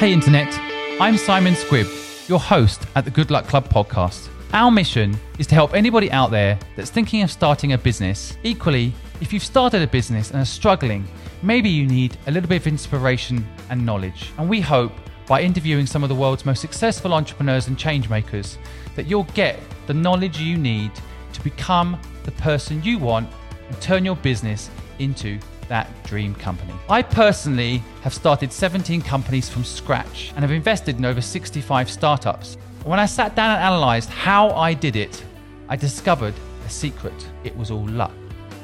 Hey, Internet. I'm Simon Squibb, your host at the Good Luck Club podcast. Our mission is to help anybody out there that's thinking of starting a business. Equally, if you've started a business and are struggling, maybe you need a little bit of inspiration and knowledge. And we hope by interviewing some of the world's most successful entrepreneurs and changemakers that you'll get the knowledge you need to become the person you want and turn your business into that dream company. I personally have started 17 companies from scratch and have invested in over 65 startups. When I sat down and analyzed how I did it, I discovered a secret. It was all luck.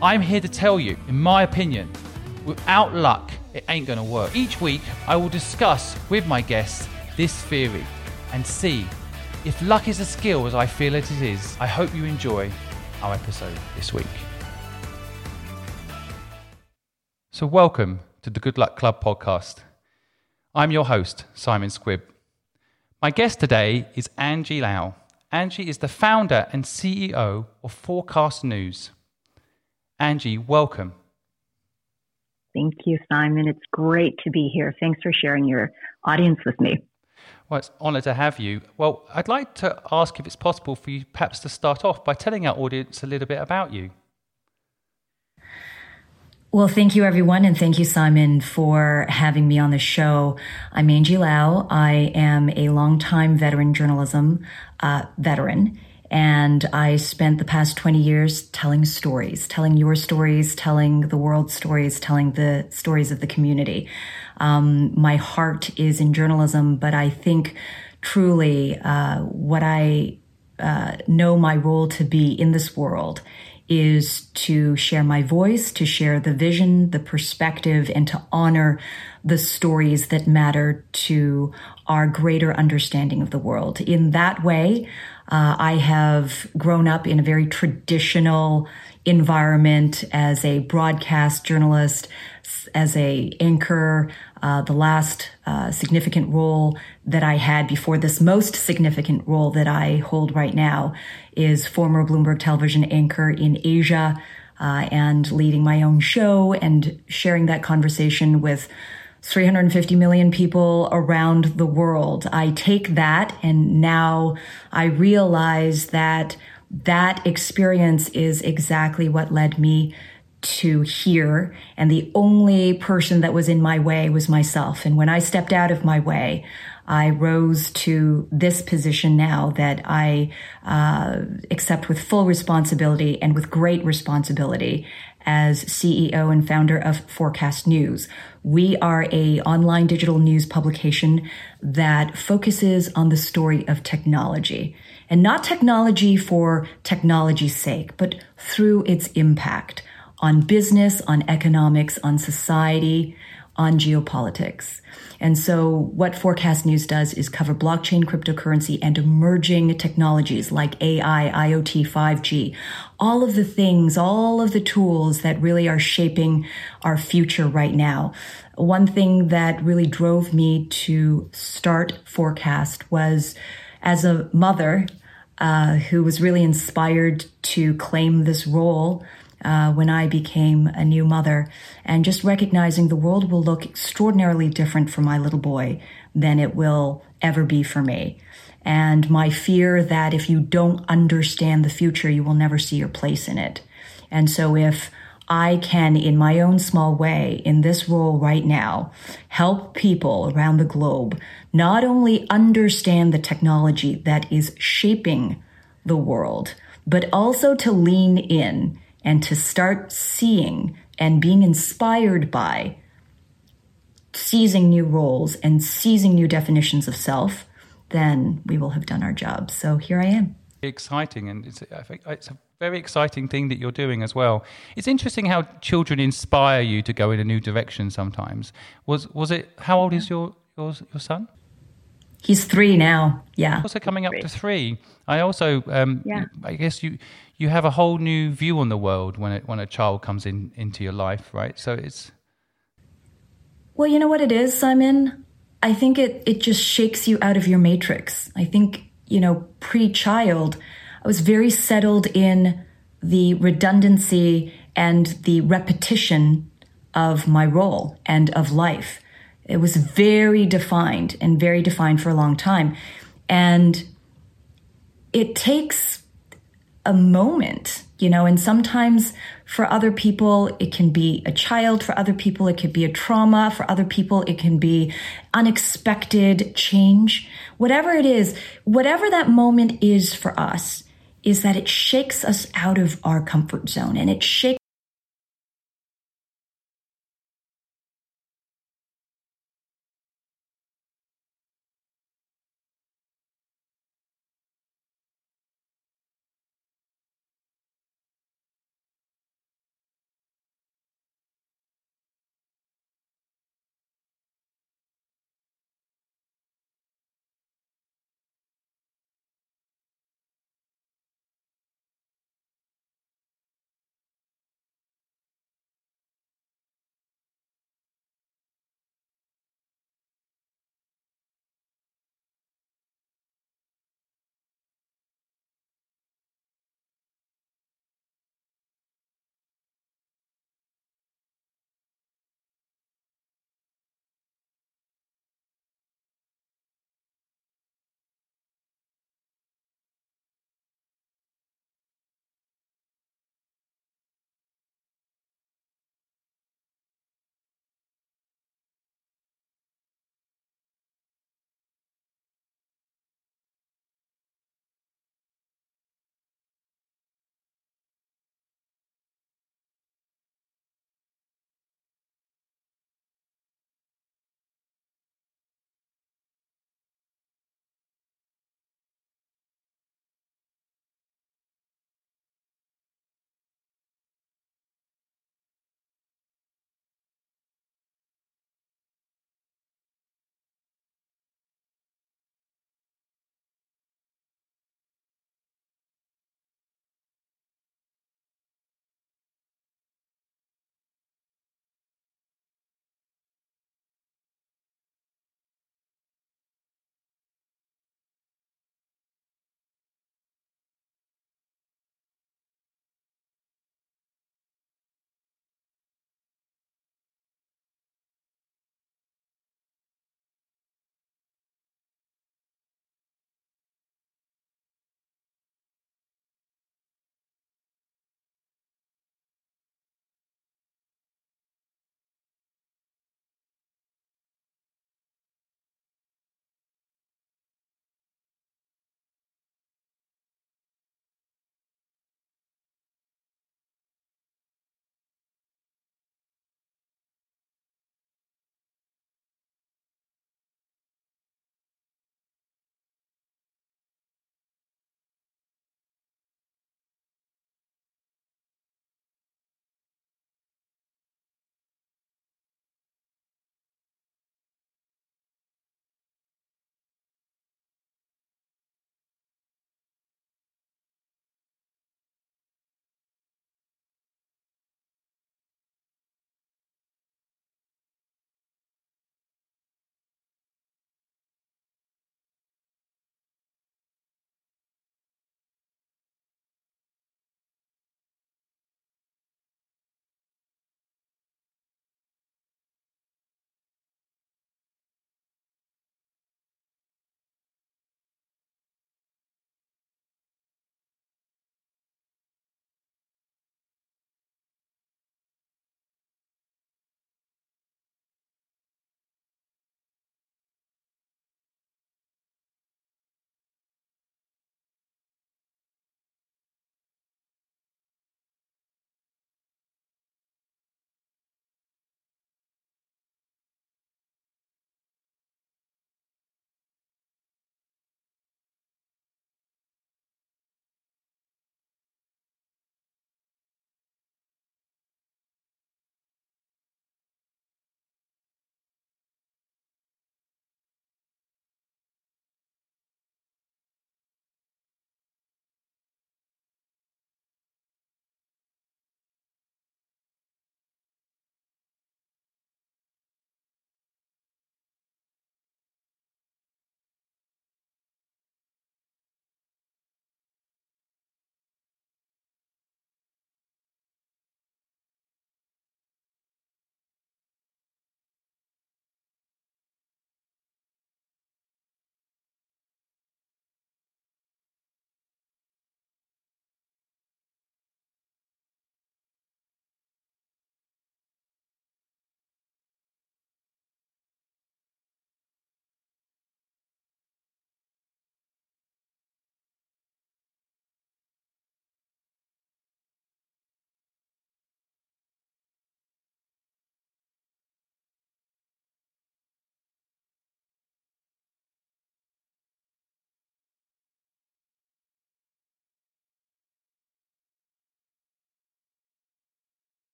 I'm here to tell you, in my opinion, without luck, it ain't gonna work. Each week, I will discuss with my guests this theory and see if luck is a skill as I feel it is. I hope you enjoy our episode this week. So, welcome to the Good Luck Club podcast. I'm your host, Simon Squibb. My guest today is Angie Lau. Angie is the founder and CEO of Forkast News. Angie, welcome. Thank you, Simon. It's great to be here. Thanks for sharing your audience with me. Well, it's an honor to have you. Well, I'd like to ask if it's possible for you perhaps to start off by telling our audience a little bit about you. Well, thank you, everyone, and thank you, Simon, for having me on the show. I'm Angie Lau. I am a longtime veteran journalism uh, veteran, and I spent the past 20 years telling stories, telling your stories, telling the world's stories, telling the stories of the community. Um, my heart is in journalism, but I think truly uh, what I uh, know my role to be in this world is to share my voice, to share the vision, the perspective, and to honor the stories that matter to our greater understanding of the world. In that way, uh, I have grown up in a very traditional environment as a broadcast journalist, as a anchor, uh, the last uh, significant role that I had before this most significant role that I hold right now is former Bloomberg television anchor in Asia uh, and leading my own show and sharing that conversation with 350 million people around the world. I take that and now I realize that that experience is exactly what led me to here. And the only person that was in my way was myself. And when I stepped out of my way, I rose to this position now that I uh, accept with full responsibility and with great responsibility as CEO and founder of Forkast News. We are a online digital news publication that focuses on the story of technology and not technology for technology's sake, but through its impact on business, on economics, on society, on geopolitics. And so what Forkast News does is cover blockchain, cryptocurrency, and emerging technologies like AI, IoT, 5G, all of the things, all of the tools that really are shaping our future right now. One thing that really drove me to start Forkast was as a mother uh, who was really inspired to claim this role uh, when I became a new mother, and just recognizing the world will look extraordinarily different for my little boy than it will ever be for me. And my fear that if you don't understand the future, you will never see your place in it. And so if I can, in my own small way, in this role right now, help people around the globe not only understand the technology that is shaping the world, but also to lean in and to start seeing and being inspired by seizing new roles and seizing new definitions of self, then we will have done our job. So here I am. Exciting, and it's, it's a very exciting thing that you're doing as well. It's interesting how children inspire you to go in a new direction. Sometimes was was it? How old is your your, your son? He's three now. Yeah. Also coming up to three. I also, um, yeah. I guess you you have a whole new view on the world when it, when a child comes in into your life, right? So it's. Well, you know what it is, Simon. I think it it just shakes you out of your matrix. I think you know, pre-child, I was very settled in the redundancy and the repetition of my role and of life It was very defined and very defined for a long time. And it takes a moment, you know, and sometimes for other people, it can be a child. For other people, it could be a trauma. For other people, it can be unexpected change. Whatever it is, whatever that moment is for us, is that it shakes us out of our comfort zone and it shakes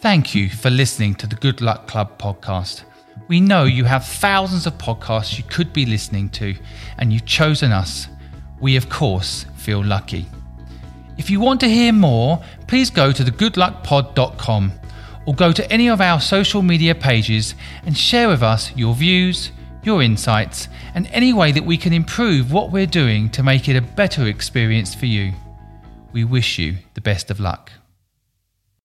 Thank you for listening to the Good Luck Club podcast. We know you have thousands of podcasts you could be listening to, and you've chosen us. We, of course, feel lucky. If you want to hear more, please go to thegoodluckpod.com or go to any of our social media pages and share with us your views, your insights, and any way that we can improve what we're doing to make it a better experience for you. We wish you the best of luck.